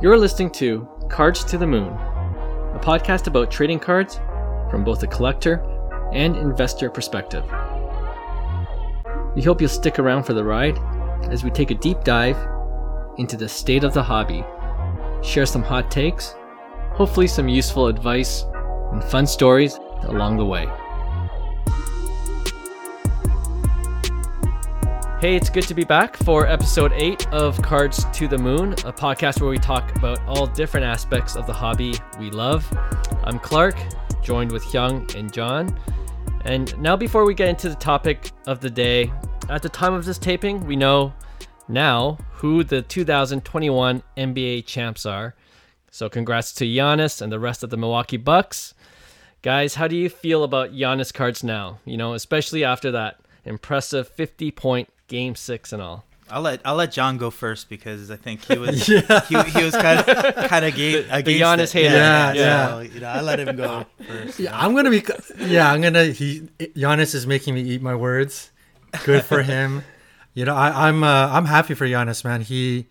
You're listening to Cards to the Moon, a podcast about trading cards from both a collector and investor perspective. We hope you'll stick around for the ride as we take a deep dive into the state of the hobby, share some hot takes, hopefully, some useful advice, and fun stories along the way. Hey, it's good to be back for episode 8 of Cards to the Moon, a podcast where we talk about all different aspects of the hobby we love. I'm Clark, joined with Hyung and John. And now, before we get into the topic of the day, at the time of this taping, we know now who the 2021 NBA champs are. So, congrats to Giannis and the rest of the Milwaukee Bucks. Guys, how do you feel about Giannis cards now? You know, especially after that impressive 50 point game six and all. I'll let I'll let John go first because I think he was yeah. he, he was kind of kind of game the, the Giannis hater. Yeah, yeah. yeah. So, you know, I let him go first. Yeah, I'm gonna be. Yeah, I'm gonna. He Giannis is making me eat my words. Good for him. you know, I, I'm uh, I'm happy for Giannis, man. He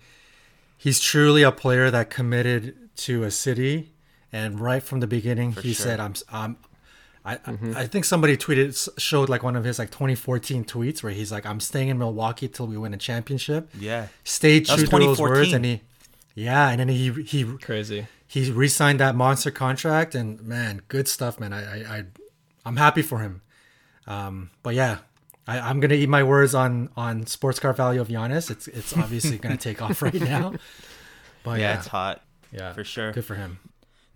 he's truly a player that committed to a city, and right from the beginning, for he sure. said, "I'm I'm I, mm-hmm. I think somebody tweeted showed like one of his like 2014 tweets where he's like I'm staying in Milwaukee till we win a championship. Yeah. Stayed true to those words and he yeah, and then he he crazy. He re-signed that monster contract and man, good stuff, man. I I, I I'm happy for him. Um, but yeah, I, I'm gonna eat my words on on sports car value of Giannis. It's it's obviously gonna take off right now. But yeah, yeah, it's hot. Yeah, for sure. Good for him.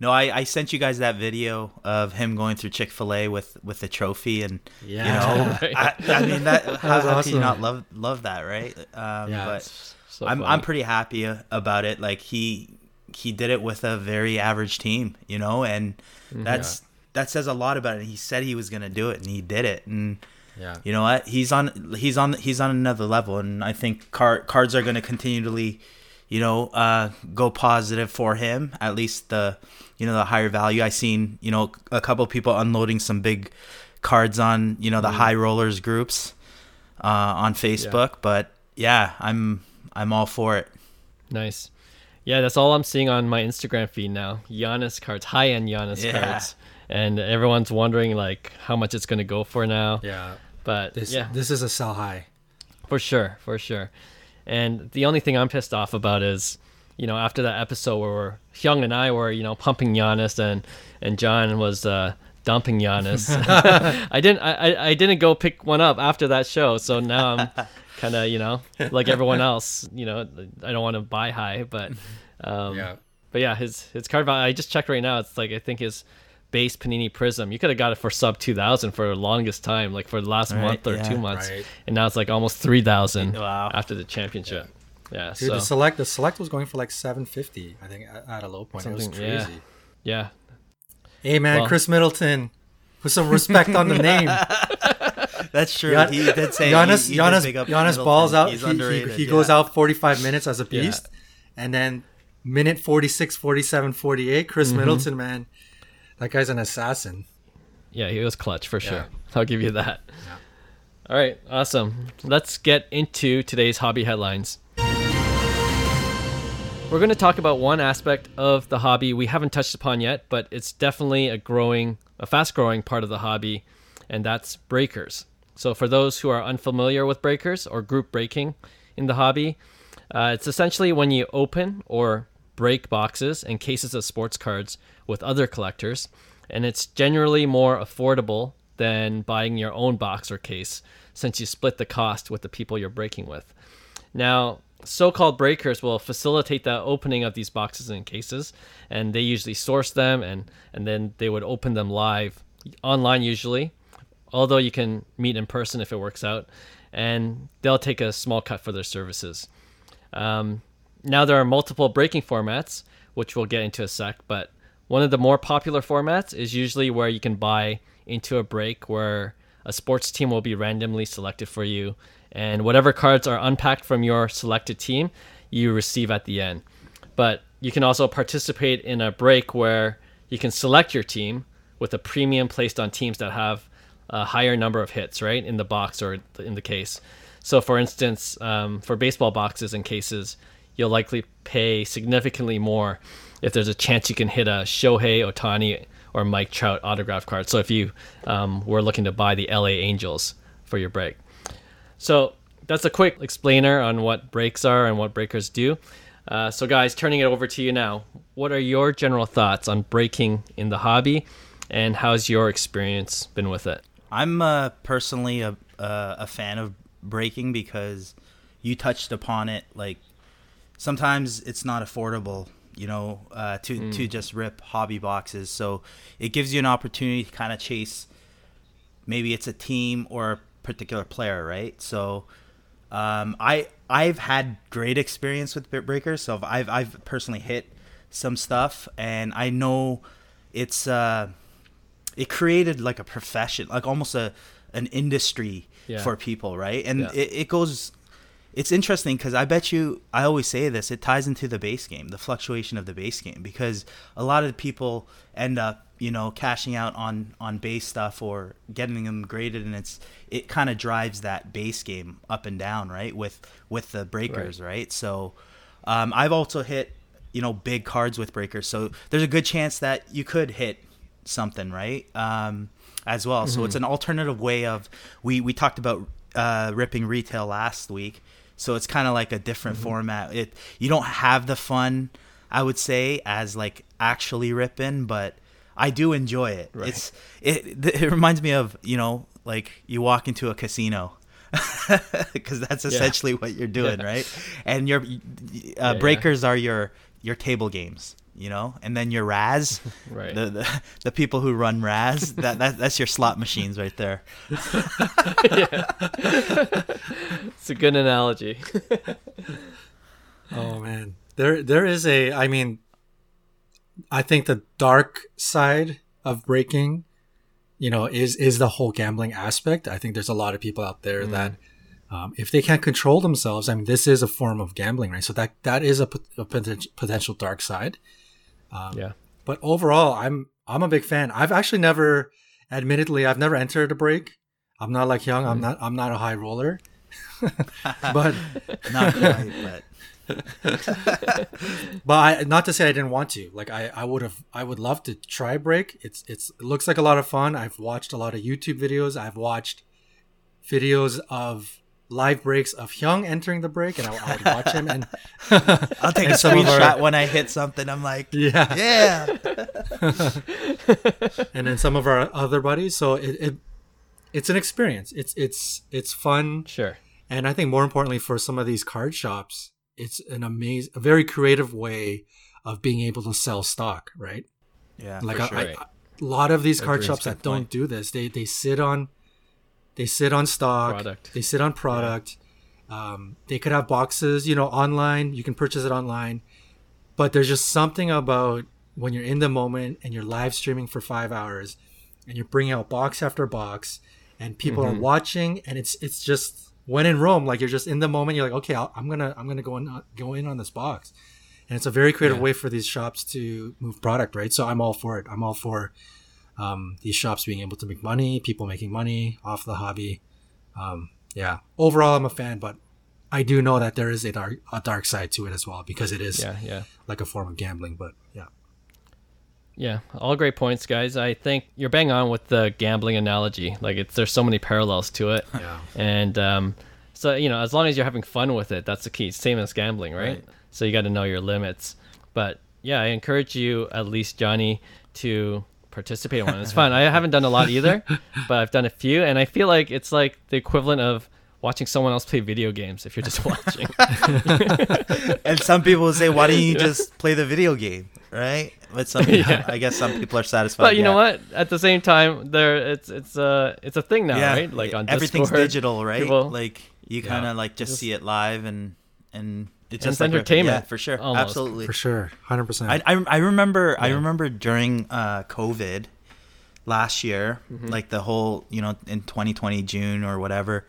No, I, I sent you guys that video of him going through Chick Fil A with with the trophy, and yeah, you know, I, I, mean that. that how, how can you not love love that, right? Um, yeah, but so I'm I'm pretty happy about it. Like he he did it with a very average team, you know, and mm-hmm. that's yeah. that says a lot about it. He said he was gonna do it, and he did it, and yeah, you know what? He's on he's on he's on another level, and I think card, cards are gonna continually you know, uh, go positive for him. At least the, you know, the higher value. I seen, you know, a couple people unloading some big cards on, you know, the mm. high rollers groups uh, on Facebook. Yeah. But yeah, I'm I'm all for it. Nice. Yeah, that's all I'm seeing on my Instagram feed now. Giannis cards, high end Giannis yeah. cards, and everyone's wondering like how much it's going to go for now. Yeah. But this, yeah, this is a sell high. For sure, for sure. And the only thing I'm pissed off about is, you know, after that episode where Hyung and I were, you know, pumping Giannis and and John was uh, dumping Giannis. I didn't I, I didn't go pick one up after that show, so now I'm kind of you know like everyone else. You know, I don't want to buy high, but um, yeah. But yeah, his his card value. I just checked right now. It's like I think his base Panini Prism. You could have got it for sub two thousand for the longest time, like for the last right, month or yeah, two months, right. and now it's like almost three thousand wow. after the championship. Yeah, yeah Dude, so. the select the select was going for like seven fifty. I think at, a low point. Something, it was crazy. Yeah. Hey man, well, Khris Middleton, put some respect on the name. That's true. Gian- he did say Giannis. He, he Giannis, Giannis balls out. He's he, he, he goes out forty five minutes as a beast, and then minute 46, 47, 48, Khris mm-hmm. Middleton, man that guy's an assassin. Yeah, he was clutch for sure. I'll give you that. Yeah. All right, awesome. Let's get into today's hobby headlines. We're going to talk about one aspect of the hobby we haven't touched upon yet, but it's definitely a growing, a fast growing part of the hobby, and that's breakers. So, for those who are unfamiliar with breakers or group breaking in the hobby, uh, it's essentially when you open or break boxes and cases of sports cards with other collectors, and it's generally more affordable than buying your own box or case since you split the cost with the people you're breaking with. Now, so-called breakers will facilitate the opening of these boxes and cases and they usually source them and and then they would open them live online usually although you can meet in person if it works out and they'll take a small cut for their services. Um, now there are multiple breaking formats, which we'll get into a sec, but one of the more popular formats is usually where you can buy into a break where a sports team will be randomly selected for you and whatever cards are unpacked from your selected team you receive at the end. But you can also participate in a break where you can select your team with a premium placed on teams that have a higher number of hits, right, in the box or in the case. So, for instance, um, for baseball boxes and cases, you'll likely pay significantly more if there's a chance you can hit a Shohei Ohtani or Mike Trout autograph card. So if you um, were looking to buy the LA Angels for your break. So that's a quick explainer on what breaks are and what breakers do. Uh, so, guys, turning it over to you now. What are your general thoughts on breaking in the hobby, and how's your experience been with it? I'm uh, personally a uh, a fan of breaking because you touched upon it. Like sometimes it's not affordable, you know, uh, to mm. to just rip hobby boxes. So it gives you an opportunity to kind of chase. Maybe it's a team or a particular player, right? So um, I I've had great experience with Bitbreakers, so I've I've personally hit some stuff, and I know it's uh, it created like a profession, like almost a an industry yeah. for people, right? And yeah. it, it goes. It's interesting because I bet you I always say this. It ties into the base game, the fluctuation of the base game, because a lot of people end up you know cashing out on on base stuff or getting them graded and it's it kind of drives that base game up and down right with with the breakers right, right? so um, i've also hit you know big cards with breakers so there's a good chance that you could hit something right um, as well mm-hmm. so it's mm-hmm. an alternative way of we we talked about uh, ripping retail last week so it's kind of like a different mm-hmm. format it you don't have the fun i would say as like actually ripping but I do enjoy it. Right. It's it it reminds me of you know like you walk into a casino because that's essentially yeah. what you're doing, yeah. right? And your uh, yeah, breakers are your your table games, you know, and then your Raz, right? The, the, the people who run Raz, that, that that's your slot machines right there. it's a good analogy. oh man, there there is a. I mean, I think the dark side of breaking, you know, is is the whole gambling aspect. I think there's a lot of people out there mm. that, um, if they can't control themselves, I mean, this is a form of gambling, right? So that that is a, a potential dark side. Um, yeah. But overall, I'm I'm a big fan. I've actually never, admittedly, I've never entered a break. I'm not like Hyung. Mm. I'm not. I'm not a high roller. but not quite. But but I, not to say I didn't want to. Like I, I would have, I would love to try break. It's, it's, it looks like a lot of fun. I've watched a lot of YouTube videos. I've watched videos of live breaks of Hyung entering the break, and I, I would watch him. And I'll take a screenshot our, when I hit something. I'm like, yeah, yeah. and then some of our other buddies. So it, it, it's an experience. It's, it's, it's fun. Sure. And I think more importantly for some of these card shops, it's an amazing, a very creative way of being able to sell stock, right? Yeah, like a, sure. I, a lot of these card shops that don't do this, they they sit on, they sit on stock, product. they sit on product. Yeah. Um, they could have boxes, you know, online. You can purchase it online, but there's just something about when you're in the moment and you're live streaming for five hours, and you're bringing out box after box, and people mm-hmm. are watching, and it's it's just when in Rome, like you're just in the moment, you're like, okay, i am gonna I'm gonna go in go in on this box, and it's a very creative yeah. way for these shops to move product, right? So I'm all for it. I'm all for um, these shops being able to make money, people making money off the hobby. Um, yeah, overall, I'm a fan, but I do know that there is a dark a dark side to it as well because it is yeah, yeah. like a form of gambling. But yeah. Yeah, all great points, guys. I think you're bang on with the gambling analogy. Like, it's there's so many parallels to it. Yeah. And um, so you know, as long as you're having fun with it, that's the key. Same as gambling, right? right. So you got to know your limits. But yeah, I encourage you, at least Johnny, to participate in one. It's fun. I haven't done a lot either, but I've done a few, and I feel like it's like the equivalent of watching someone else play video games if you're just watching. and some people say, "Why don't you just play the video game?" Right? But some, yeah. I guess some people are satisfied. But you yeah. know what? At the same time, there it's it's a it's a thing now, yeah. right? Like on everything's Discord, digital, right? People, like you kind of like just, just, see it live and and it's just like entertainment, yeah, for sure, almost. absolutely, for sure, hundred percent. I, I, I remember I remember during uh, COVID last year, mm-hmm. like the whole you know in 2020 June or whatever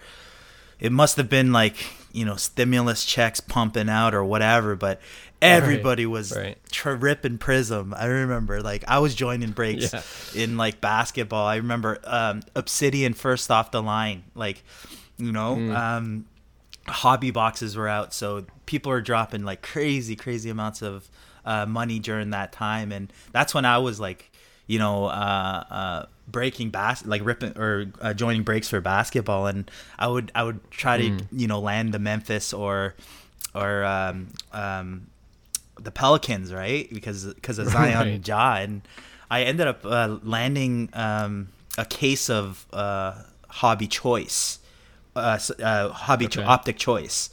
it must have been like you know stimulus checks pumping out or whatever but everybody right, was right. tripping prism i remember like i was joining breaks yeah. in like basketball i remember um, obsidian first off the line like you know mm. um, hobby boxes were out, so people were dropping like crazy, crazy amounts of uh, money during that time, and that's when I was like, you know, uh, uh, breaking bas like ripping or uh, joining breaks for basketball, and I would I would try to mm. you know land the Memphis or or um, um, the Pelicans, right? Because because of Zion right. Ja, and I ended up uh, landing um, a case of uh, hobby choice, uh, uh hobby okay. cho- optic choice,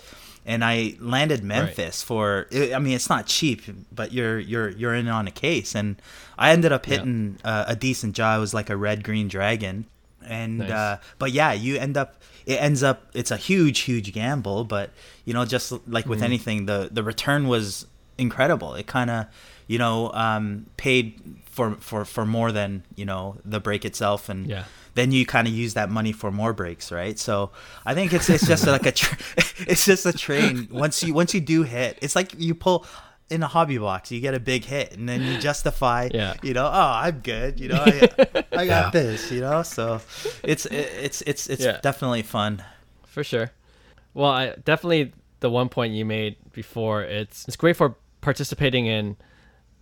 and I landed Memphis right. for. I mean, it's not cheap, but you're you're you're in on a case, and I ended up hitting yeah. uh, a decent job. It was like a red green dragon, and nice. uh, but yeah, you end up. It ends up. It's a huge, huge gamble, but you know, just like with mm. anything, the the return was incredible. It kind of, you know, um, paid for for for more than you know the break itself, and yeah then you kind of use that money for more breaks, right? So I think it's it's just like a tra- it's just a train. Once you once you do hit, it's like you pull in a hobby box, you get a big hit, and then you justify, yeah. you know, oh, I'm good, you know, I, I got yeah. this, you know. So it's it's it's it's yeah. definitely fun. For sure. Well, I definitely the one point you made before. It's it's great for participating in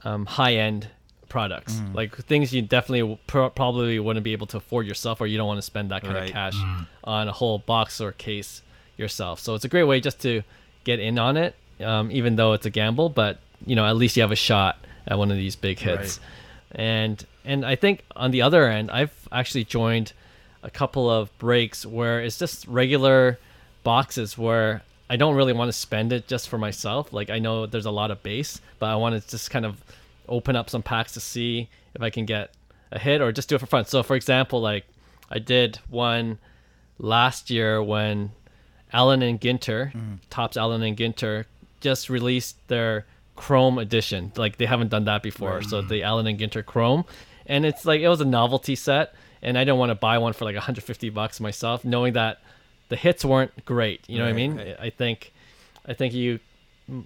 um, high end products, mm. like things you definitely pr- probably wouldn't be able to afford yourself, or you don't want to spend that kind right. of cash mm. on a whole box or case yourself. So it's a great way just to get in on it, um, even though it's a gamble. But you know, at least you have a shot at one of these big hits. Right. And and I think on the other end, I've actually joined a couple of breaks where it's just regular boxes where I don't really want to spend it just for myself. Like I know there's a lot of base, but I want to just kind of open up some packs to see if I can get a hit or just do it for fun. So for example, like I did one last year when Allen and Ginter, mm. Topps Allen and Ginter, just released their Chrome edition. Like they haven't done that before. Right. So the Allen and Ginter Chrome, and it's like it was a novelty set, and I don't want to buy one for like 150 bucks myself, knowing that the hits weren't great. You know right, what I mean? Right. I think, I think you,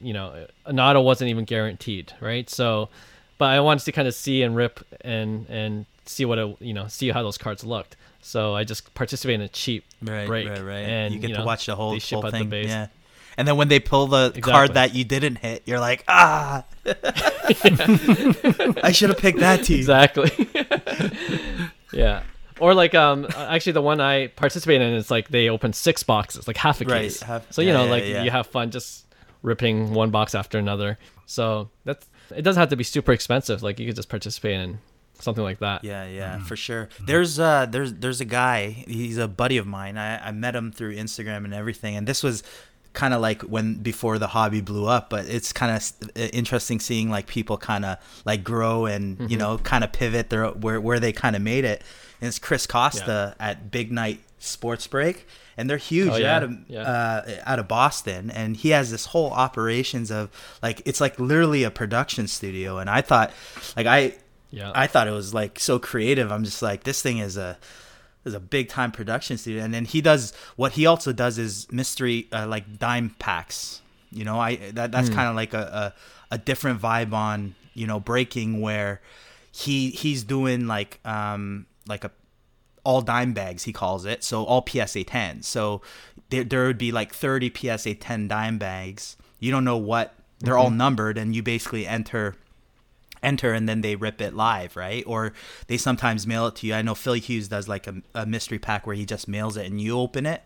you know, an wasn't even guaranteed, right? So but I wanted to kind of see and rip and and see what it you know see how those cards looked. So I just participated in a cheap right, break. Right, right, And you get you know, to watch the whole, whole thing. Yeah. And then when they pull the exactly. card that you didn't hit, you're like, ah, I should have picked that team. Exactly. yeah. Or like um actually the one I participated in is like they open six boxes, like half a case. Right, half, so you yeah, know, yeah, like yeah. you have fun just ripping one box after another. So that's it doesn't have to be super expensive. Like you could just participate in something like that. Yeah, yeah, mm-hmm. for sure. There's uh there's there's a guy, he's a buddy of mine. I, I met him through Instagram and everything. And this was kind of like when before the hobby blew up, but it's kind of interesting seeing like people kind of like grow and, mm-hmm. you know, kind of pivot their where where they kind of made it. And it's Chris Costa yeah. at Big Night Sports Break and they're huge oh, yeah. out of yeah. uh, out of Boston, and he has this whole operations of like it's like literally a production studio, and I thought like I yeah I thought it was like so creative. I'm just like this thing is a is a big time production studio, and then he does what he also does is mystery uh, like dime packs. You know, I that that's mm. kind of like a, a a different vibe on you know breaking where he he's doing like um like a all dime bags he calls it so all psa 10 so there, there would be like 30 psa 10 dime bags you don't know what they're mm-hmm. all numbered and you basically enter enter and then they rip it live right or they sometimes mail it to you i know phil hughes does like a, a mystery pack where he just mails it and you open it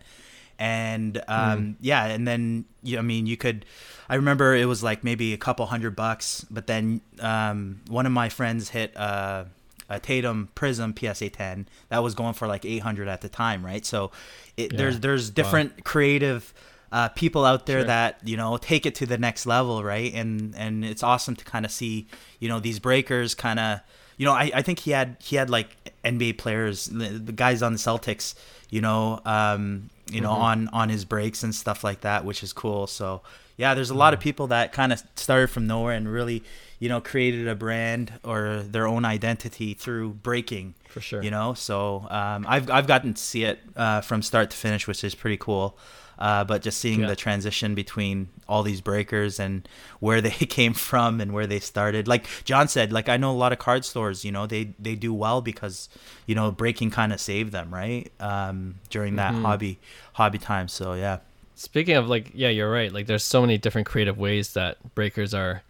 and um, mm. yeah and then you, i mean you could i remember it was like maybe a couple hundred bucks but then um, one of my friends hit uh, a Tatum Prism PSA 10 that was going for like 800 at the time, right? So it, yeah. there's there's different wow. creative uh, people out there sure. that you know take it to the next level, right? And and it's awesome to kind of see you know these breakers kind of you know I, I think he had he had like NBA players the, guys on the Celtics you know um, you know mm-hmm. on on his breaks and stuff like that, which is cool. So yeah, there's a lot of people that kind of started from nowhere and really you know, created a brand or their own identity through breaking. For sure. You know, so um, I've I've gotten to see it uh, from start to finish, which is pretty cool. Uh, but just seeing yeah. the transition between all these breakers and where they came from and where they started like john said like i know a lot of card stores you know they they do well because you know breaking kind of saved them right um, during that mm-hmm. hobby hobby time so yeah Speaking of like, yeah, you're right. Like, there's so many different creative ways that breakers are,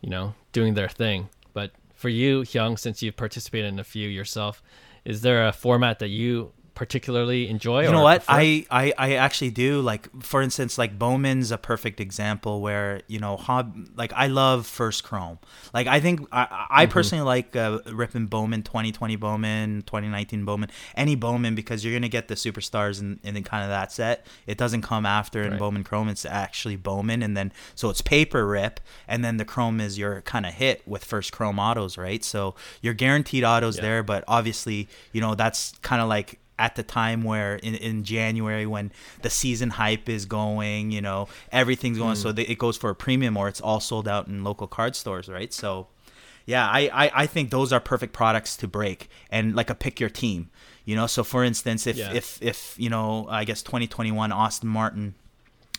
you know, doing their thing. But for you, Hyung, since you've participated in a few yourself, is there a format that you particularly enjoy? You know what? I, I I actually do. Like for instance, like Bowman's a perfect example where you know, hob like I love first chrome. Like I think I, I mm-hmm. personally like uh, ripping Bowman 2020 Bowman, 2019 Bowman, any Bowman because you're gonna get the superstars in, in kind of that set. It doesn't come after in right. Bowman Chrome. It's actually Bowman, and then so it's paper rip, and then the Chrome is your kind of hit with first Chrome autos, right? So you're guaranteed autos yeah. there, but obviously you know that's kind of like at the time where in, in January when the season hype is going, you know, everything's going, mm. so it goes for a premium or it's all sold out in local card stores, right? So, yeah, I, I, I think those are perfect products to break and like a pick your team, you know. So for instance, if yeah. if if you know, I guess 2021 Austin Martin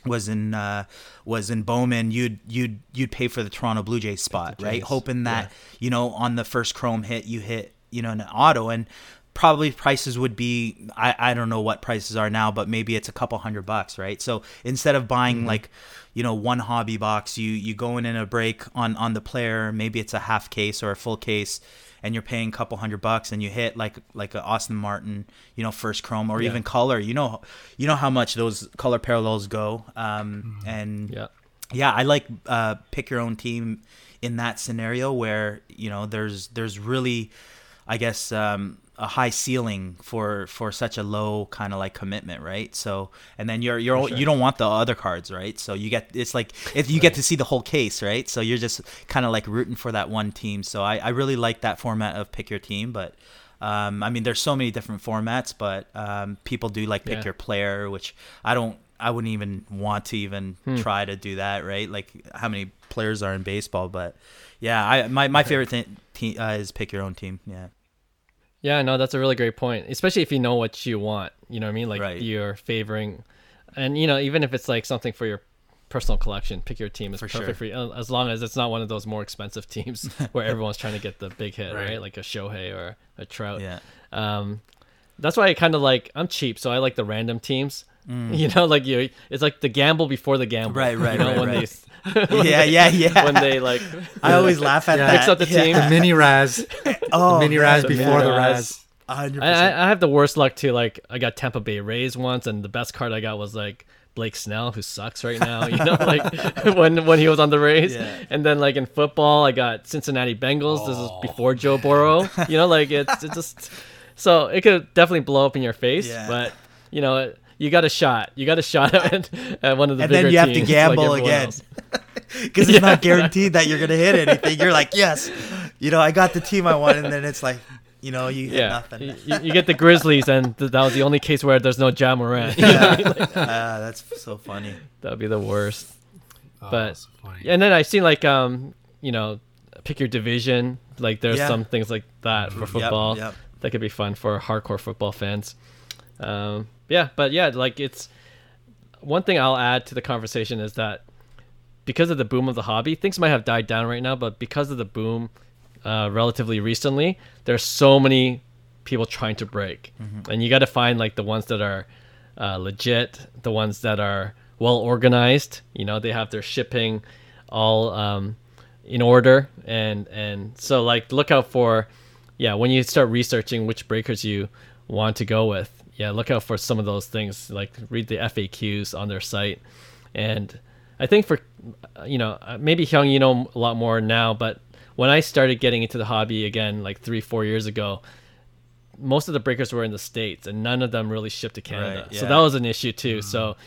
was in uh, was in Bowman, you'd you'd you'd pay for the Toronto Blue Jays spot, right? Hoping that yeah. you know on the first Chrome hit you hit you know an auto and probably prices would be I, I don't know what prices are now but maybe it's a couple hundred bucks right so instead of buying mm-hmm. like you know one hobby box you you go in in a break on on the player maybe it's a half case or a full case and you're paying a couple hundred bucks and you hit like like a Austin Martin you know first chrome or yeah. even color you know you know how much those color parallels go um mm-hmm. and yeah yeah I like uh pick your own team in that scenario where you know there's there's really I guess um a high ceiling for for such a low kind of like commitment, right? So and then you're you're sure. you don't want the other cards, right? So you get it's like if you right. get to see the whole case, right? So you're just kind of like rooting for that one team. So I I really like that format of pick your team, but. Um, I mean, there's so many different formats, but um, people do like pick yeah. your player, which I don't. I wouldn't even want to even hmm. try to do that, right? Like how many players are in baseball, but yeah, I my my favorite thing uh, is pick your own team. Yeah. Yeah, no, that's a really great point. Especially if you know what you want. You know what I mean? Like right. you're favoring, and you know even if it's like something for your personal collection, pick your team is for perfect sure. for you. As long as it's not one of those more expensive teams where everyone's trying to get the big hit, right? right? Like a Shohei or a Trout. Yeah. Um, that's why I kind of like. I'm cheap, so I like the random teams. Mm. You know, like you, it's like the gamble before the gamble. Right, right, you know, right. When right. Yeah, yeah, yeah. When they like, I always laugh at yeah. that. Mix up the team. The mini Raz. oh, the mini Raz before the Raz. I, I have the worst luck too. Like I got Tampa Bay Rays once, and the best card I got was like Blake Snell, who sucks right now. You know, like when when he was on the Rays, yeah. and then like in football, I got Cincinnati Bengals. Oh. This is oh, before Joe Burrow. You know, like it's it just so it could definitely blow up in your face, yeah. but you know. You got a shot. You got a shot at, at one of the and bigger then you have to gamble like again because it's yeah. not guaranteed that you're gonna hit anything. You're like, yes, you know, I got the team I want, and then it's like, you know, you yeah. nothing. you, you, get the Grizzlies, and th- that was the only case where there's no Ja Morant. yeah, like, uh, that's so funny. That would be the worst. Oh, but and then I've seen like um, you know, pick your division. Like there's yeah. some things like that for football yep, yep. that could be fun for hardcore football fans. Um, yeah, but yeah, like it's one thing I'll add to the conversation is that because of the boom of the hobby, things might have died down right now, but because of the boom uh, relatively recently, there's so many people trying to break, mm-hmm. and you got to find like the ones that are uh, legit, the ones that are well organized. You know, they have their shipping all um, in order, and and so like look out for, yeah, when you start researching which breakers you want to go with, yeah, look out for some of those things. Like read the FAQs on their site, and I think for you know maybe Hyung, you know a lot more now, but when I started getting into the hobby again, like three, four years ago, most of the breakers were in the states, and none of them really shipped to Canada. Right, yeah. So that was an issue too. Mm-hmm. So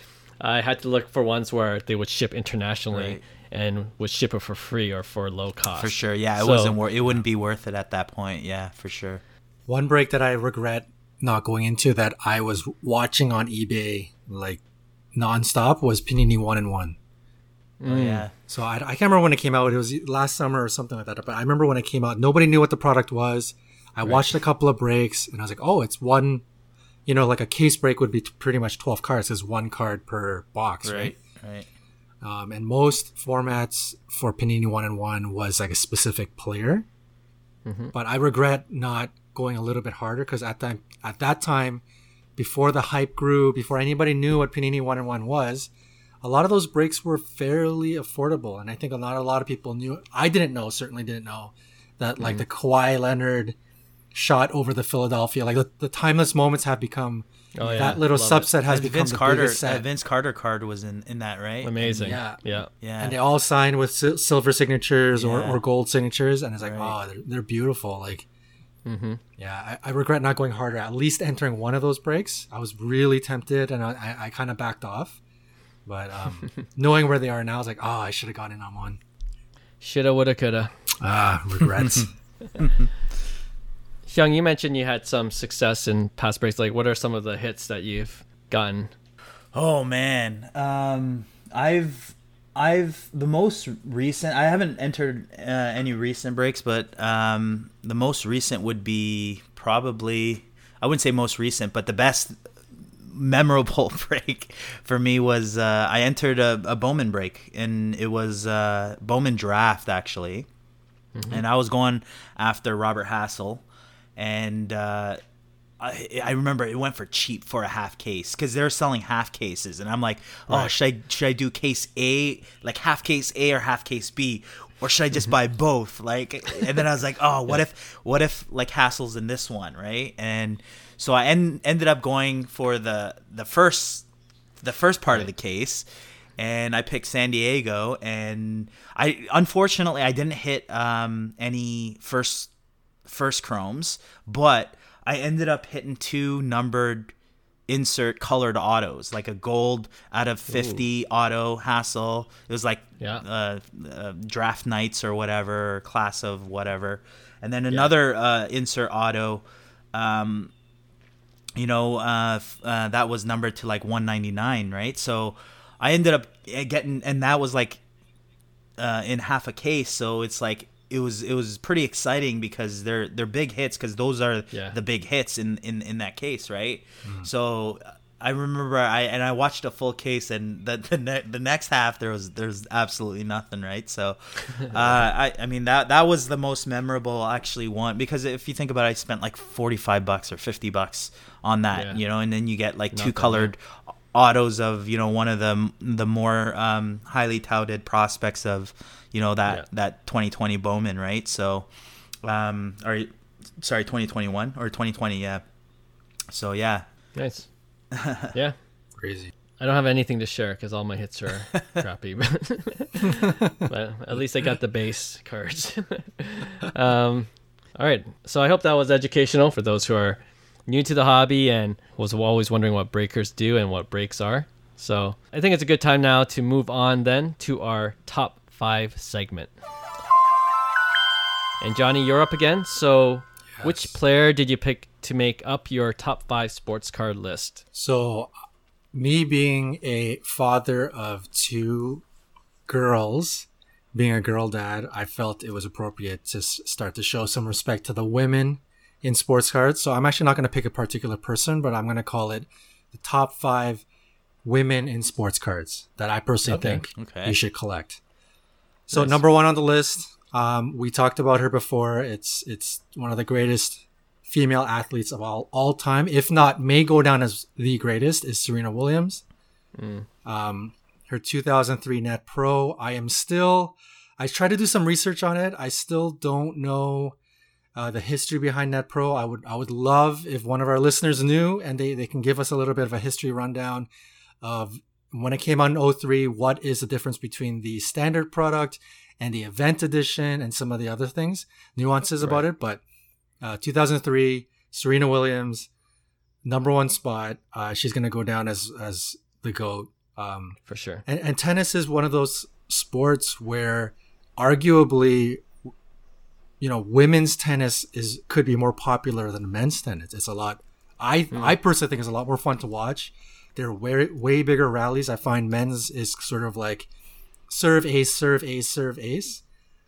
I had to look for ones where they would ship internationally. Right. And would ship it for free or for low cost. For sure, yeah, it so, wasn't worth. It wouldn't be worth it at that point. Yeah, for sure. One break that I regret not going into that I was watching on eBay like nonstop was Panini One and One. Oh yeah. So I, I can't remember when it came out. It was last summer or something like that. But I remember when it came out, nobody knew what the product was. I right. watched a couple of breaks and I was like, oh, it's one, you know, like a case break would be t- pretty much 12 cards. It's one card per box, right? Right. right. Um, and most formats for Panini One and One was like a specific player. Mm-hmm. But I regret not going a little bit harder because at that at that time, before the hype grew, before anybody knew what Panini One and One was, a lot of those breaks were fairly affordable, and I think a lot a lot of people knew. I didn't know, certainly didn't know that like mm. the Kawhi Leonard shot over the Philadelphia, like the, the timeless moments have become. Oh, yeah. That little Love subset it. has and become Vince the Carter. biggest set. Vince Carter card was in, in that, right? Amazing. yeah, yeah, yeah. And they all signed with silver signatures yeah. or, or gold signatures, and it's like, right. oh, they're, they're beautiful. Like, Mm-hmm. Yeah, I, I, regret not going harder. At least entering one of those breaks, I was really tempted, and I, I, I kind of backed off. But um, knowing where they are now, I was like, oh, I should have gone in on one. Shoulda, woulda, coulda. Ah, regrets. Hyung, you mentioned you had some success in past breaks. Like, what are some of the hits that you've gotten? Oh man, um, I've I've the most recent. I haven't entered uh, any recent breaks, but um, the most recent would be probably. I wouldn't say most recent, but the best memorable break for me was uh, I entered a, a, Bowman break, and it was uh, Bowman draft actually, mm-hmm. and I was going after Robert Hassell, and uh, I, I remember it went for cheap for a half case because they're selling half cases, and I'm like, oh, right. should I should I do case A like half case A or half case B? Or should I just mm-hmm. buy both? Like, and then I was like, oh, what if, what if like Hassell's in this one, right? And so I en- ended up going for the the first the first part right. of the case, and I picked San Diego. And I unfortunately I didn't hit um, any first first chromes, but I ended up hitting two numbered insert colored autos, like a gold out of 50 Ooh. auto Hassell. It was like yeah. uh, uh, draft nights or whatever, or class of whatever. And then another yeah. uh, insert auto um, you know, uh, uh, that was numbered to like 199, right? So I ended up eh, getting, and that was like uh, in half a case. So it's like it was it was pretty exciting because they're they're big hits because those are yeah. the big hits in in in that case, right? Mm. So I remember I and I watched a full case and the the, ne- the next half there was there's absolutely nothing right so uh, I I mean that that was the most memorable actually one because if you think about it I spent like 45 bucks or 50 bucks on that yeah. you know and then you get like two colored autos of you know one of the the more um, highly touted prospects of you know that yeah. that 2020 Bowman right so um or sorry 2021 or 2020 yeah so yeah nice yeah. Crazy. I don't have anything to share because all my hits are crappy, but, but, at least I got the base cards. um, all right, so I hope that was educational for those who are new to the hobby and was always wondering what breakers do and what breaks are. So I think it's a good time now to move on then to our top five segment. And Johnny, you're up again. So, yes. which player did you pick to make up your top five sports card list? So, me being a father of two girls, being a girl dad, I felt it was appropriate to start to show some respect to the women in sports cards. So, I'm actually not going to pick a particular person, but I'm going to call it the top five women in sports cards that I personally okay. think okay. you should collect. So, nice. number one on the list, um, we talked about her before. It's it's one of the greatest female athletes of all, all time, if not may go down as the greatest, is Serena Williams. Mm. Um, her 2003 Net Pro. I am still, I tried to do some research on it. I still don't know uh, the history behind Net Pro. I would, I would love if one of our listeners knew and they, they can give us a little bit of a history rundown of when it came out in 03, what is the difference between the standard product and the event edition and some of the other things, nuances right. about it. But uh, 2003, Serena Williams, number one spot. Uh, she's going to go down as as the goat um, for sure. And, and tennis is one of those sports where, arguably, you know, women's tennis is could be more popular than men's tennis. It's a lot. I mm. I personally think it's a lot more fun to watch. They're way way bigger rallies. I find men's is sort of like serve ace, serve ace, serve ace.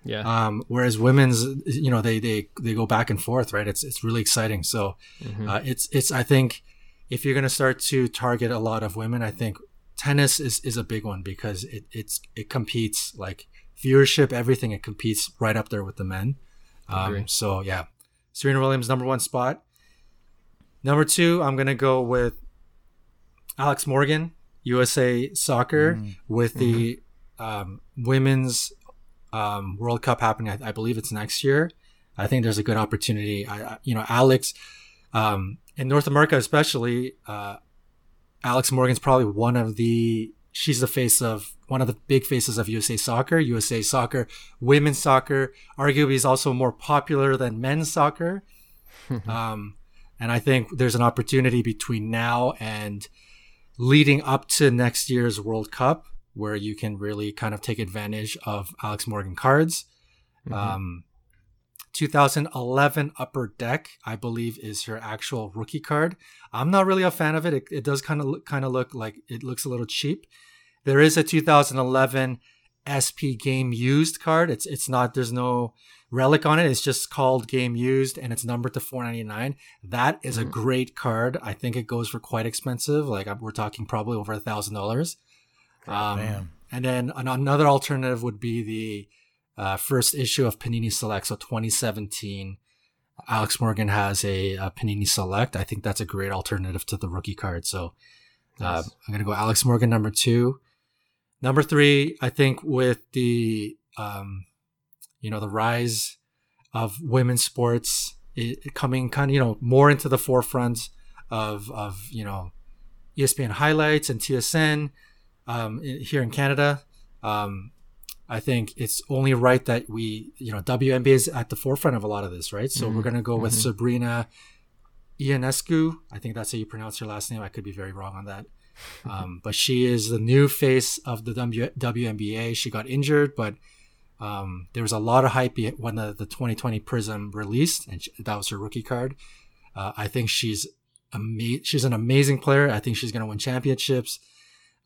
Yeah. Um, whereas women's, you know, they they they go back and forth, right? It's it's really exciting. So, mm-hmm. uh, it's it's I think if you're gonna start to target a lot of women, I think tennis is is a big one because it it's it competes like viewership, everything. It competes right up there with the men. Um, so yeah, Serena Williams number one spot. Number two, I'm gonna go with Alex Morgan. USA Soccer mm. with the mm-hmm. um, women's um, World Cup happening. I, I, believe it's next year. I think there's a good opportunity. I, you know, Alex um, in North America, especially, uh, Alex Morgan's probably one of the. She's the face of one of the big faces of USA Soccer. USA Soccer, women's soccer, arguably is also more popular than men's soccer. um, and I think there's an opportunity between now and leading up to next year's World Cup where you can really kind of take advantage of Alex Morgan cards. Mm-hmm. Um, 2011 Upper Deck, I believe, is her actual rookie card. I'm not really a fan of it. It, it does kind of look, kind of look like it looks a little cheap. There is a 2011 SP Game Used card. It's it's not. There's no relic on it. It's just called Game Used, and it's numbered to 4.99. That is mm-hmm. a great card. I think it goes for quite expensive. Like we're talking probably over a thousand dollars. Um, and then another alternative would be the uh, first issue of Panini Select. So 2017, Alex Morgan has a, a, Panini Select. I think that's a great alternative to the rookie card. So uh, nice. I'm going to go Alex Morgan number two. Number three, I think with the, um, you know, the rise of women's sports coming kind of, you know, more into the forefront of, of, you know, ESPN highlights and TSN um, here in Canada. Um, I think it's only right that we, you know, WNBA is at the forefront of a lot of this, right? So mm-hmm. we're to go with mm-hmm. Sabrina Ionescu. I think that's how you pronounce her last name. I could be very wrong on that. Um, but she is the new face of the w- WNBA. She got injured, but um, there was a lot of hype when the, the 2020 Prism released, and she, that was her rookie card. Uh, I think she's ama- she's an amazing player. I think she's going to win championships.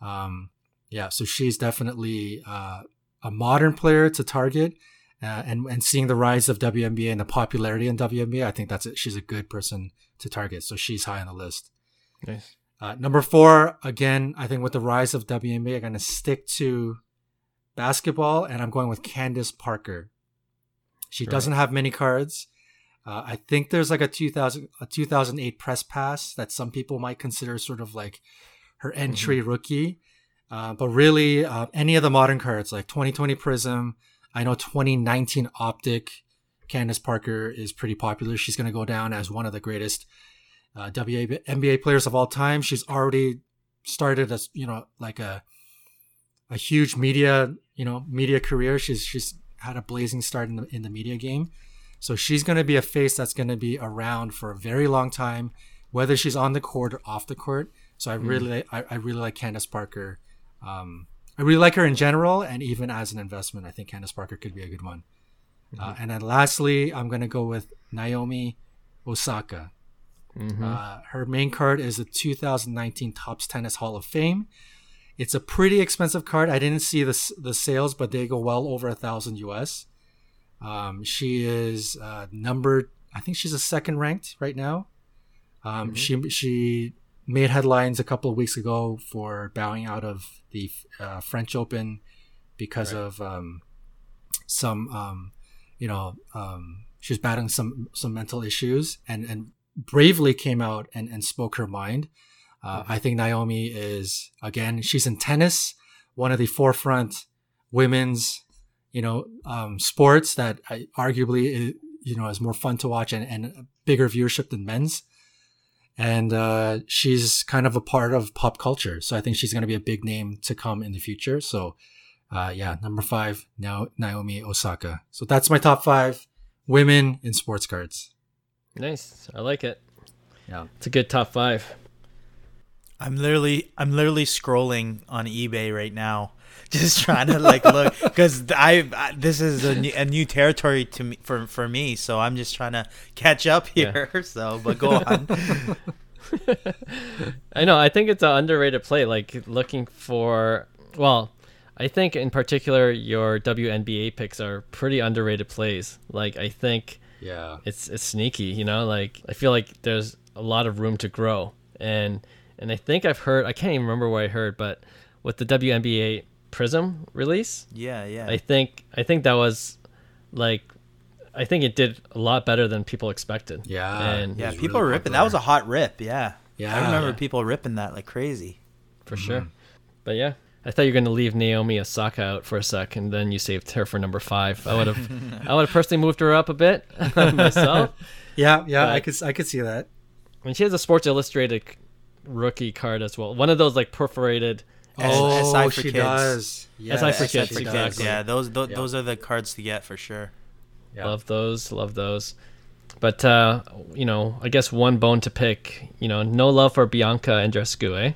Um, yeah, so she's definitely uh, a modern player to target, uh, and and seeing the rise of WNBA and the popularity in WNBA, I think that's it. She's a good person to target. So she's high on the list. Nice. Uh, number four, again, I think with the rise of WNBA, I'm going to stick to basketball, and I'm going with Candace Parker. She right. doesn't have many cards. Uh, I think there's like a 2000 a 2008 press pass that some people might consider sort of like her entry mm-hmm. rookie. Uh, but really, uh, any of the modern cards like 2020 Prism, I know 2019 Optic, Candace Parker is pretty popular. She's going to go down as one of the greatest uh, WNBA players of all time. She's already started as you know like a a huge media you know media career. She's she's had a blazing start in the in the media game, so she's going to be a face that's going to be around for a very long time, whether she's on the court or off the court. So I mm. really I, I really like Candace Parker um, I really like her in general, and even as an investment, I think Candace Parker could be a good one. Mm-hmm. Uh, and then lastly, I'm going to go with Naomi Osaka. Mm-hmm. Uh, her main card is the 2019 Topps Tennis Hall of Fame. It's a pretty expensive card. I didn't see the the sales, but they go well over a thousand US. Um, she is uh, numbered. I think she's a second ranked right now. Um, mm-hmm. She she made headlines a couple of weeks ago for bowing out of the uh, French Open because right. of um, some, um, you know, um, she was battling some some mental issues and and bravely came out and, and spoke her mind. Uh. I think Naomi is again she's in tennis, one of the forefront women's you know um, sports that I, arguably you know is more fun to watch and, and bigger viewership than men's and uh, she's kind of a part of pop culture. So I think she's going to be a big name to come in the future. So uh, yeah, number five, now Naomi Osaka. So that's my top five women in sports cards. Nice, I like it. Yeah, it's a good top five. I'm literally, I'm literally scrolling on eBay right now just trying to like look because I, I, this is a new, a new, territory to me for for me, so I'm just trying to catch up here. Yeah. So, but go on. I know. I think it's an underrated play. Like looking for well. I think in particular your WNBA picks are pretty underrated plays. Like I think yeah. It's it's sneaky, you know? Like I feel like there's a lot of room to grow. And and I think I've heard I can't even remember where I heard, but with the WNBA Prism release. Yeah, yeah. I think I think that was like I think it did a lot better than people expected. Yeah, and yeah, people really were ripping. Popular. That was a hot rip. Yeah, yeah. I remember yeah. people ripping that like crazy. For mm-hmm. sure. But yeah, I thought you were going to leave Naomi Osaka out for a sec, and then you saved her for number five. I would have, I would have personally moved her up a bit myself. Yeah, yeah, but, I could, I could see that. And she has a Sports Illustrated rookie card as well. One of those like perforated. Oh, SI for she kids. does. Yeah, SI for kids, exactly. Yeah, those those, yeah. those are the cards to get for sure. Yeah. Love those, love those. But uh, you know, I guess one bone to pick. You know, no love for Bianca Andreescu, eh?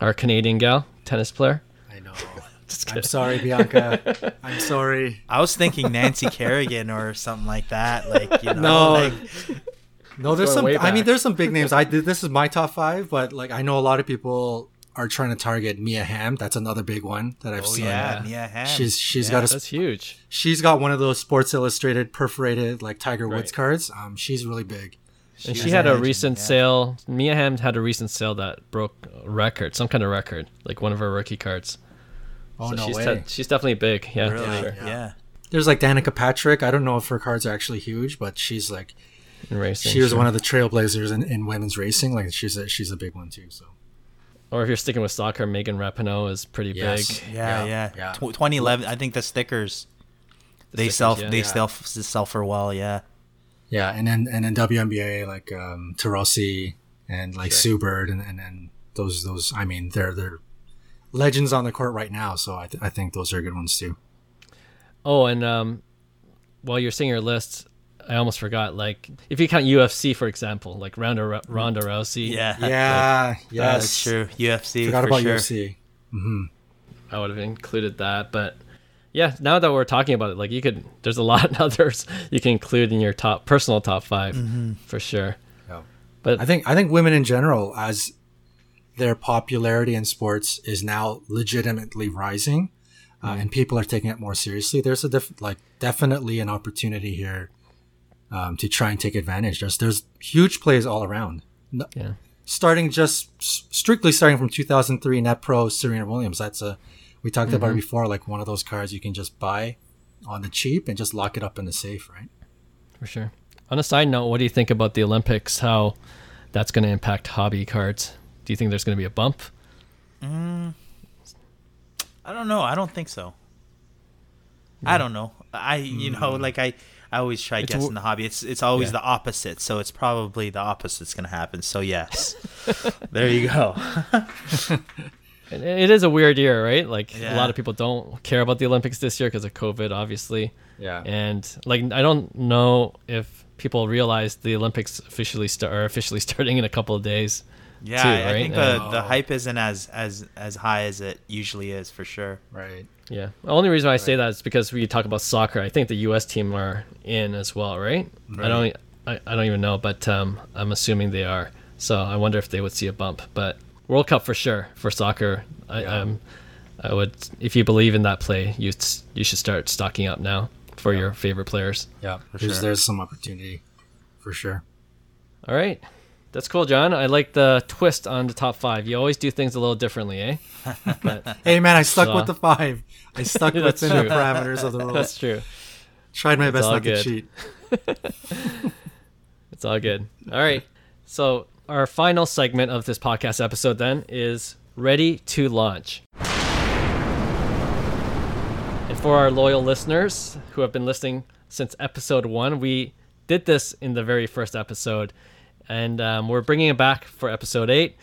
Our Canadian gal, tennis player. I know. I'm sorry, Bianca. I'm sorry. I was thinking Nancy Kerrigan or something like that. Like you know, no, like, no. There's some. I mean, there's some big names. I this is my top five, but like I know a lot of people are trying to target Mia Hamm. That's another big one that I've oh, seen. Yeah, Mia Hamm. She's she's yeah, got a that's huge. She's got one of those Sports Illustrated perforated like Tiger right. Woods cards. Um, she's really big. And she, she had a recent yeah. sale. Mia Hamm had a recent sale that broke record, some kind of record, like one of her rookie cards. Oh so no she's way! Te- she's definitely big. Yeah, really? Sure. yeah. There's like Danica Patrick. I don't know if her cards are actually huge, but she's like, in racing, she was sure. one of the trailblazers in, in women's racing. Like she's a, she's a big one too. So or if you're sticking with soccer, Megan Rapinoe is pretty yes. big. Yeah, yeah. yeah. 2011, I think the stickers the they stickers, sell yeah, they yeah. sell sell for a while. Yeah. Yeah, and then and then WNBA like um, Taurasi and like sure. Sue Bird and, and then those those I mean they're they're legends on the court right now. So I th- I think those are good ones too. Oh, and um, while you're seeing your list, I almost forgot. Like, if you count UFC for example, like Ronda Ronda Rousey. Yeah, yeah, like, yeah. That's true. UFC. Forgot about sure. UFC. Mm-hmm. I would have included that, but yeah. Now that we're talking about it, like you could, there's a lot of others you can include in your top personal top 5 mm-hmm. for sure. Yeah. But I think I think women in general, as their popularity in sports is now legitimately rising. Uh, mm-hmm. and people are taking it more seriously. There's a def- like definitely an opportunity here um, to try and take advantage. There's there's huge plays all around. Yeah. Starting just strictly starting from 2003 Net Pro Serena Williams. That's a we talked mm-hmm. about it before. Like one of those cards you can just buy on the cheap and just lock it up in the safe, right? For sure. On a side note, what do you think about the Olympics? How that's going to impact hobby cards? Do you think there's going to be a bump? Mm, I don't know. I don't think so. Yeah. I don't know. I you know like I I always try it's guessing w- the hobby. It's it's always yeah. the opposite, so it's probably the opposite's going to happen. So yes, there you go. it is a weird year, right? Like yeah. a lot of people don't care about the Olympics this year because of COVID, obviously. Yeah. And like I don't know if people realize the Olympics officially start are officially starting in a couple of days. Yeah, too, right? I think the, the oh. hype isn't as as as high as it usually is for sure. Right. Yeah. The only reason I say that is because we talk about soccer. I think the U.S. team are in as well, right? right. I don't. I, I don't even know, but um, I'm assuming they are. So I wonder if they would see a bump. But World Cup for sure for soccer. I, yeah. um, I would. If you believe in that play, you you should start stocking up now for yeah. your favorite players. Yeah, there's, sure. there's some opportunity for sure. All right. That's cool, John. I like the twist on the top five. You always do things a little differently, eh? But, hey, man, I stuck so. with the five. I stuck within true. the parameters of the rules. That's true. Tried my best not good. to cheat. it's all good. All right. So, our final segment of this podcast episode then is ready to launch. And for our loyal listeners who have been listening since episode one, we did this in the very first episode and um, we're bringing it back for episode eight.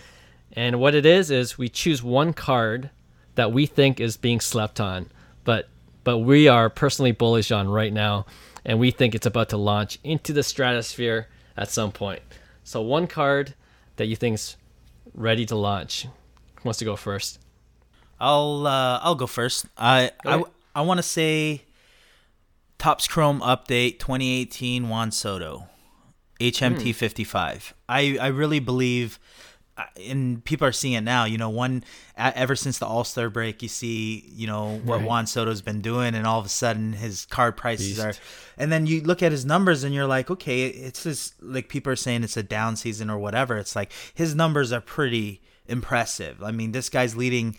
And what it is is we choose one card that we think is being slept on, but but we are personally bullish on right now, and we think it's about to launch into the stratosphere at some point. So one card that you think's ready to launch. Who wants to go first? I'll uh, I'll go first. I go I, I want to say Topps Chrome Update 2018 Juan Soto. HMT 55. I, I really believe, uh, and people are seeing it now. You know, one ever since the All Star break, you see, you know what right. Juan Soto's been doing, and all of a sudden his card prices Beast. are, and then you look at his numbers, and you're like, okay, it's just like people are saying it's a down season or whatever. It's like his numbers are pretty impressive. I mean, this guy's leading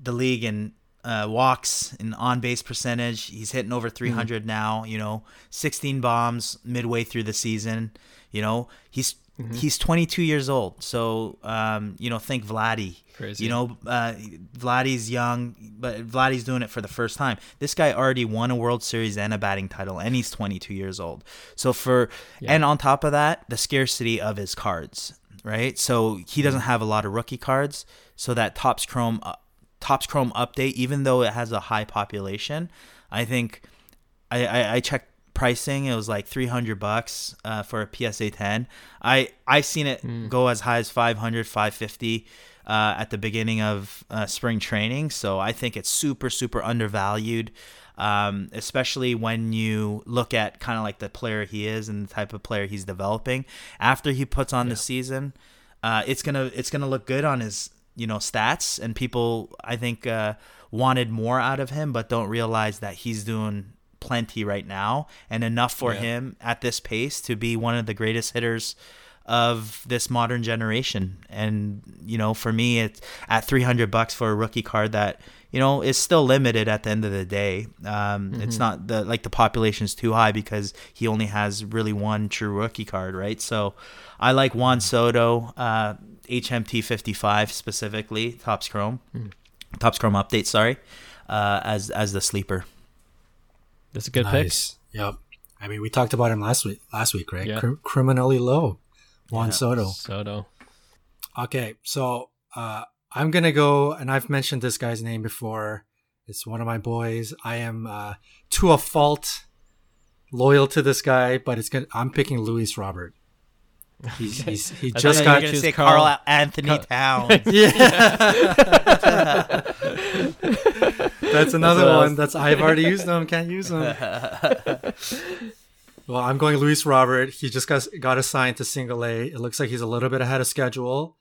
the league in uh, walks and on base percentage. He's hitting over 300 mm-hmm. now. You know, 16 bombs midway through the season. You know, he's mm-hmm. he's 22 years old. So, um, you know, think Vladdy. Crazy. You know, uh, Vladdy's young, but Vladdy's doing it for the first time. This guy already won a World Series and a batting title, and he's 22 years old. So for, yeah. and on top of that, the scarcity of his cards, right? So he doesn't have a lot of rookie cards. So that Topps Chrome, uh, Topps Chrome update, even though it has a high population, I think I, I, I checked pricing. It was like 300 bucks uh, for a PSA 10. I I've seen it mm. go as high as 500, 550 uh, at the beginning of uh, spring training. So I think it's super super undervalued. Um, especially when you look at kind of like the player he is and the type of player he's developing. After he puts on yeah. the season, uh, it's gonna it's gonna look good on his you know stats, and people I think uh, wanted more out of him, but don't realize that he's doing plenty right now and enough for yeah. him at this pace to be one of the greatest hitters of this modern generation. And you know, for me, it's at 300 bucks for a rookie card that you know is still limited at the end of the day. Um, mm-hmm. It's not the like the population is too high because he only has really one true rookie card, right? So I like Juan Soto, uh, HMT 55 specifically, Topps Chrome, mm. Topps Chrome update, sorry, uh, as as the sleeper. That's a good nice. pick. Yep. I mean, we talked about him last week. Last week, right? Yeah. Cr- criminally low. Juan yeah, Soto. Soto. Okay, so uh, I'm gonna go, and I've mentioned this guy's name before. It's one of my boys. I am uh, to a fault loyal to this guy, but it's gonna. I'm picking Luis Robert. He's, he's he just got to say Karl, Carl Anthony Karl. Towns. yeah. That's another That's one. That's I've already used them. Can't use them. well, I'm going Luis Robert. He just got got assigned to single A. It looks like he's a little bit ahead of schedule.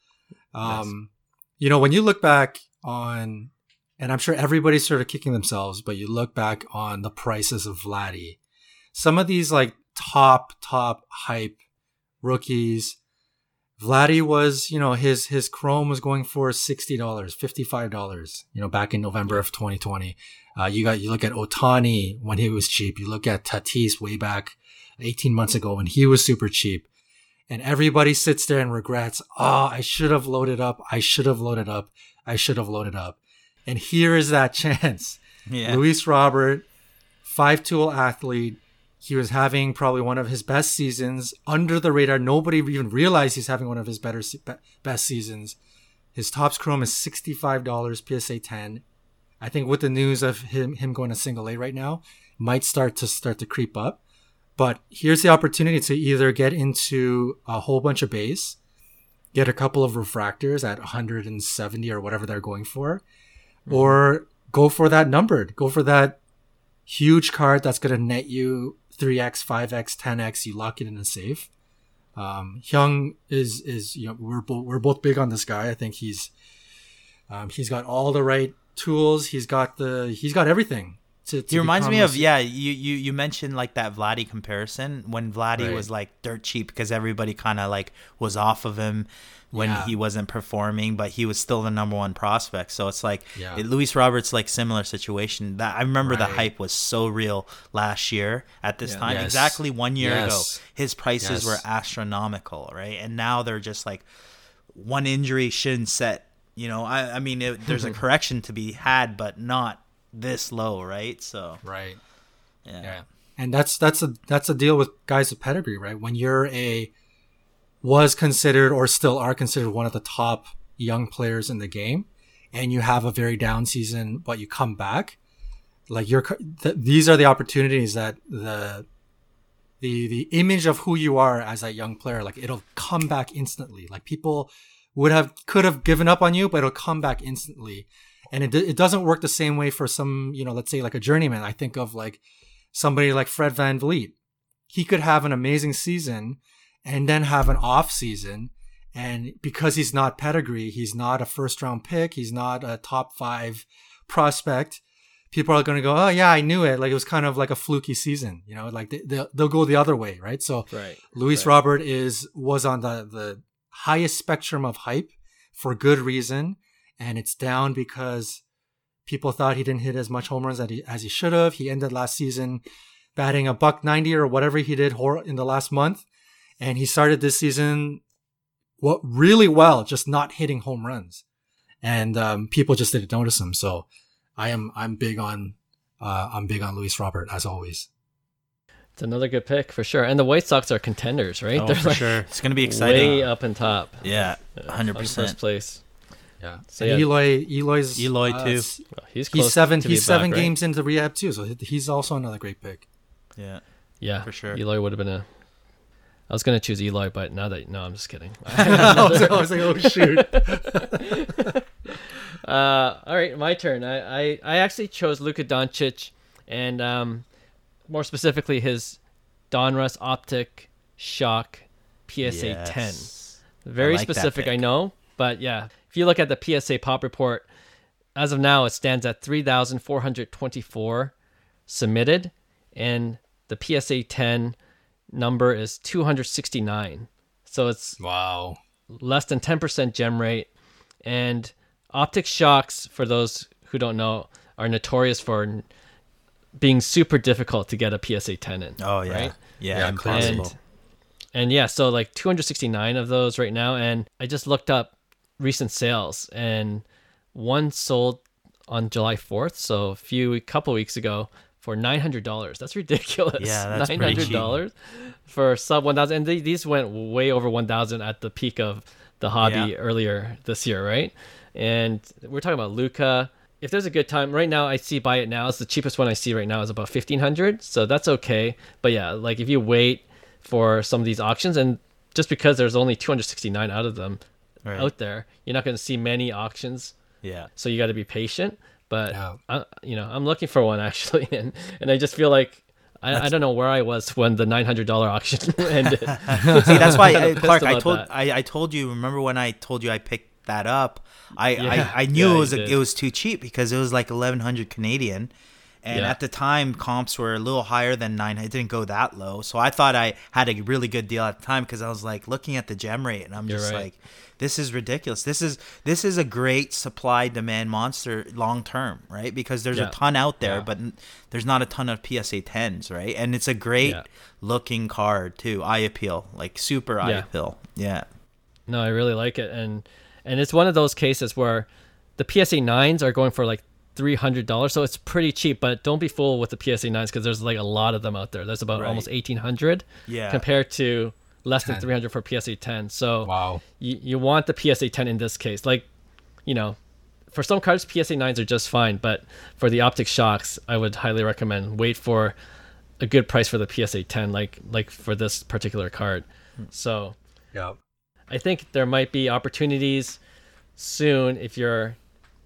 Um, you know, when you look back on, and I'm sure everybody's sort of kicking themselves, but you look back on the prices of Vladdy. Some of these like top top hype rookies Vladdy was, you know, his his Chrome was going for sixty dollars, fifty five dollars. You know, back in November of 2020. Uh, you got you look at Ohtani when he was cheap. You look at Tatis way back 18 months ago when he was super cheap. And everybody sits there and regrets, oh, I should have loaded up. I should have loaded up. I should have loaded up. And here is that chance. Yeah. Luis Robert, five tool athlete, he was having probably one of his best seasons under the radar. Nobody even realized he's having one of his better best seasons. His Topps Chrome is $65 PSA 10. I think with the news of him him going to single A right now, might start to start to creep up. But here's the opportunity to either get into a whole bunch of base, get a couple of refractors at 170 or whatever they're going for, mm-hmm. or go for that numbered, go for that huge card that's going to net you 3x, 5x, 10x, you lock it in a safe. Um, Hyung is is you know we're both we're both big on this guy. I think he's um, he's got all the right tools. He's got the he's got everything. To, to he reminds me of yeah. You, you you mentioned like that Vladdy comparison when Vladdy right. was like dirt cheap because everybody kind of like was off of him when yeah. he wasn't performing, but he was still the number one prospect. So it's like yeah. it, Luis Roberts, like similar situation. That I remember right. the hype was so real last year at this yeah. time, yes. exactly one year yes. ago. His prices yes. were astronomical, right? And now they're just like one injury shouldn't set. You know, I I mean, it, there's a correction to be had, but not this low, right? So right, yeah. yeah. And that's that's a that's a deal with guys of pedigree, right? When you're a was considered or still are considered one of the top young players in the game and you have a very down season but you come back like you're th- these are the opportunities that the the the image of who you are as a young player like it'll come back instantly like people would have could have given up on you but it'll come back instantly and it, it doesn't work the same way for some you know let's say like a journeyman i think of like somebody like fred Van VanVleet he could have an amazing season and then have an off season. And because he's not pedigree, he's not a first round pick, he's not a top five prospect. People are going to go, oh yeah, I knew it. Like it was kind of like a fluky season, you know. Like they, they'll, they'll go the other way, right? So, right, Luis right. Robert is was on the the highest spectrum of hype for good reason, and it's down because people thought he didn't hit as much home runs as he, as he should have. He ended last season batting a buck ninety or whatever he did in the last month, and he started this season what really well, just not hitting home runs, and um, people just didn't notice him. So I am I'm big on uh, I'm big on Luis Robert as always. It's another good pick for sure. And the White Sox are contenders, right? Oh, They're for like sure. It's going to be exciting. Way up and top. Yeah, hundred percent. First place. Yeah. So yeah. Eloy, Eloy's Eloy uh, too. Well, he's he's seven. he's seven back, games right? into rehab too, so he's also another great pick. Yeah. Yeah, for sure. Eloy would have been a. I was gonna choose Eloy, but now that no, I'm just kidding. I, was, I was like, oh shoot. uh, all right, my turn. I, I, I actually chose Luka Doncic, and um, more specifically his Donruss Optic Shock PSA yes. 10. Very I like specific, I know, but yeah, if you look at the PSA Pop report, as of now, it stands at 3,424 submitted, and the PSA 10 number is 269. So it's wow, less than 10% gem rate. And optic shocks, for those who don't know, are notorious for being super difficult to get a PSA 10 in. Oh yeah, right? yeah, yeah impossible. And, and yeah, so like 269 of those right now, and I just looked up recent sales, and one sold on July 4th, so a few a couple weeks ago for nine hundred dollars. That's ridiculous. Yeah, that's nine hundred dollars for sub one thousand. And they, these went way over one thousand at the peak of the hobby yeah. earlier this year, right? And we're talking about Luka. If there's a good time, right now I see buy it now. It's the cheapest one I see right now is about fifteen hundred, so that's okay. But yeah, like if you wait for some of these auctions, and just because there's only two hundred sixty nine out of them right. out there, you're not going to see many auctions. Yeah. So you got to be patient. But. I, you know, I'm looking for one actually, and and I just feel like I, I, don't know where I was when the nine hundred dollar auction ended. See, that's why I, Clark. I told I, I told you. Remember when I told you I picked that up? I yeah. I, I, knew yeah, it was a, it was too cheap because it was like eleven hundred Canadian, and yeah. at the time comps were a little higher than nine. It didn't go that low, so I thought I had a really good deal at the time because I was like looking at the gem rate, and I'm just right. like this is ridiculous. This is this is a great supply demand monster long term, right? Because there's yeah. a ton out there, yeah. but there's not a ton of PSA 10s, right? And it's a great yeah. looking card too. Eye appeal, like super eye appeal. Yeah. No, I really like it, and and it's one of those cases where the PSA 9s are going for like three hundred dollars, so it's pretty cheap. But don't be fooled with the PSA 9s because there's like a lot of them out there. There's about right. almost eighteen hundred. Yeah. Compared to less 10. than 300 for PSA 10. So wow, you, you want the PSA 10 in this case. Like, you know, for some cards, PSA 9s are just fine, but for the optic shocks, I would highly recommend wait for a good price for the PSA 10, like like for this particular card. Hmm. So, yeah, I think there might be opportunities soon if you're,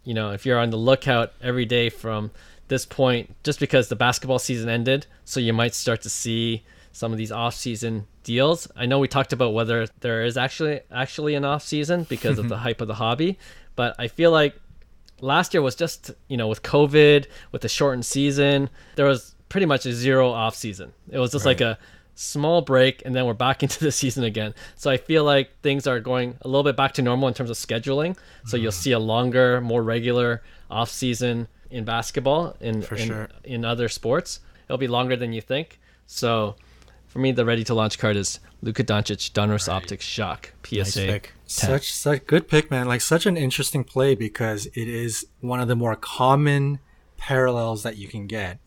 you know, if you're on the lookout every day from this point, just because the basketball season ended, so you might start to see some of these off-season deals. I know we talked about whether there is actually actually an off-season because of the hype of the hobby, but I feel like last year was just you know with COVID, with the shortened season, there was pretty much a zero off-season. It was just right. like a small break and then we're back into the season again. So I feel like things are going a little bit back to normal in terms of scheduling. So mm. you'll see a longer, more regular off season in basketball in in, sure. in other sports. It'll be longer than you think. So for me, the ready to launch card is Luka Doncic, Donruss right. Optics Shock PSA. Nice pick. Such such good pick, man. Like such an interesting play because it is one of the more common parallels that you can get,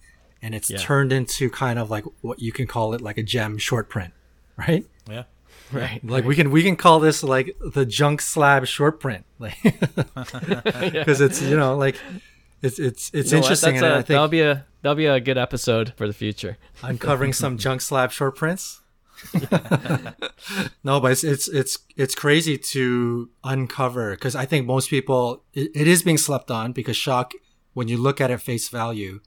and it's yeah. turned into kind of like what you can call it like a gem short print, right? Yeah. Right. Like we can we can call this like the junk slab short print, like because it's you know like it's it's it's you know interesting. A, I think that'll be a that'll be a good episode for the future. Uncovering some junk slab short prints. no, but it's it's it's it's crazy to uncover because I think most people it, it is being slept on because shock when you look at it face value,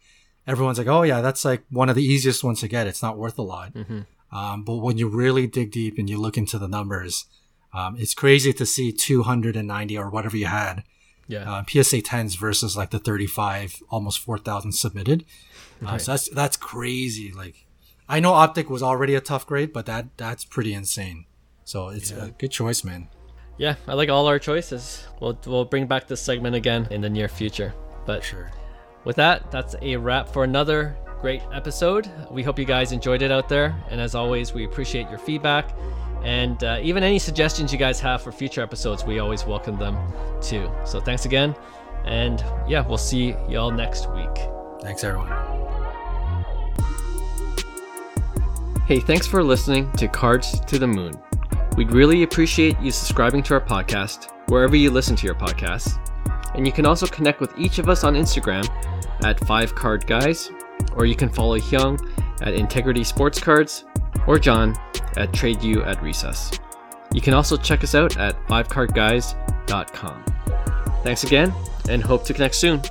everyone's like, oh yeah, that's like one of the easiest ones to get. It's not worth a lot. Mm-hmm. Um, but when you really dig deep and you look into the numbers, um, it's crazy to see 290 or whatever you had yeah. Uh, PSA 10s versus like the 35, almost 4,000 submitted. Uh, right. so that's that's crazy. Like, I know Optic was already a tough grade, but that that's pretty insane. So it's yeah. a good choice, man. Yeah, I like all our choices. We'll we'll bring back this segment again in the near future. But sure. With that, that's a wrap for another great episode. We hope you guys enjoyed it out there, and as always, we appreciate your feedback And uh, even any suggestions you guys have for future episodes, we always welcome them too. So thanks again. And yeah, we'll see y'all next week. Thanks, everyone. Hey, thanks for listening to Cards to the Moon. We'd really appreciate you subscribing to our podcast wherever you listen to your podcasts. And you can also connect with each of us on Instagram at 5 Card Guys, or you can follow Hyung at Integrity Sports Cards or John at Trade You at Recess. You can also check us out at 5cardguys.com. Thanks again, and hope to connect soon.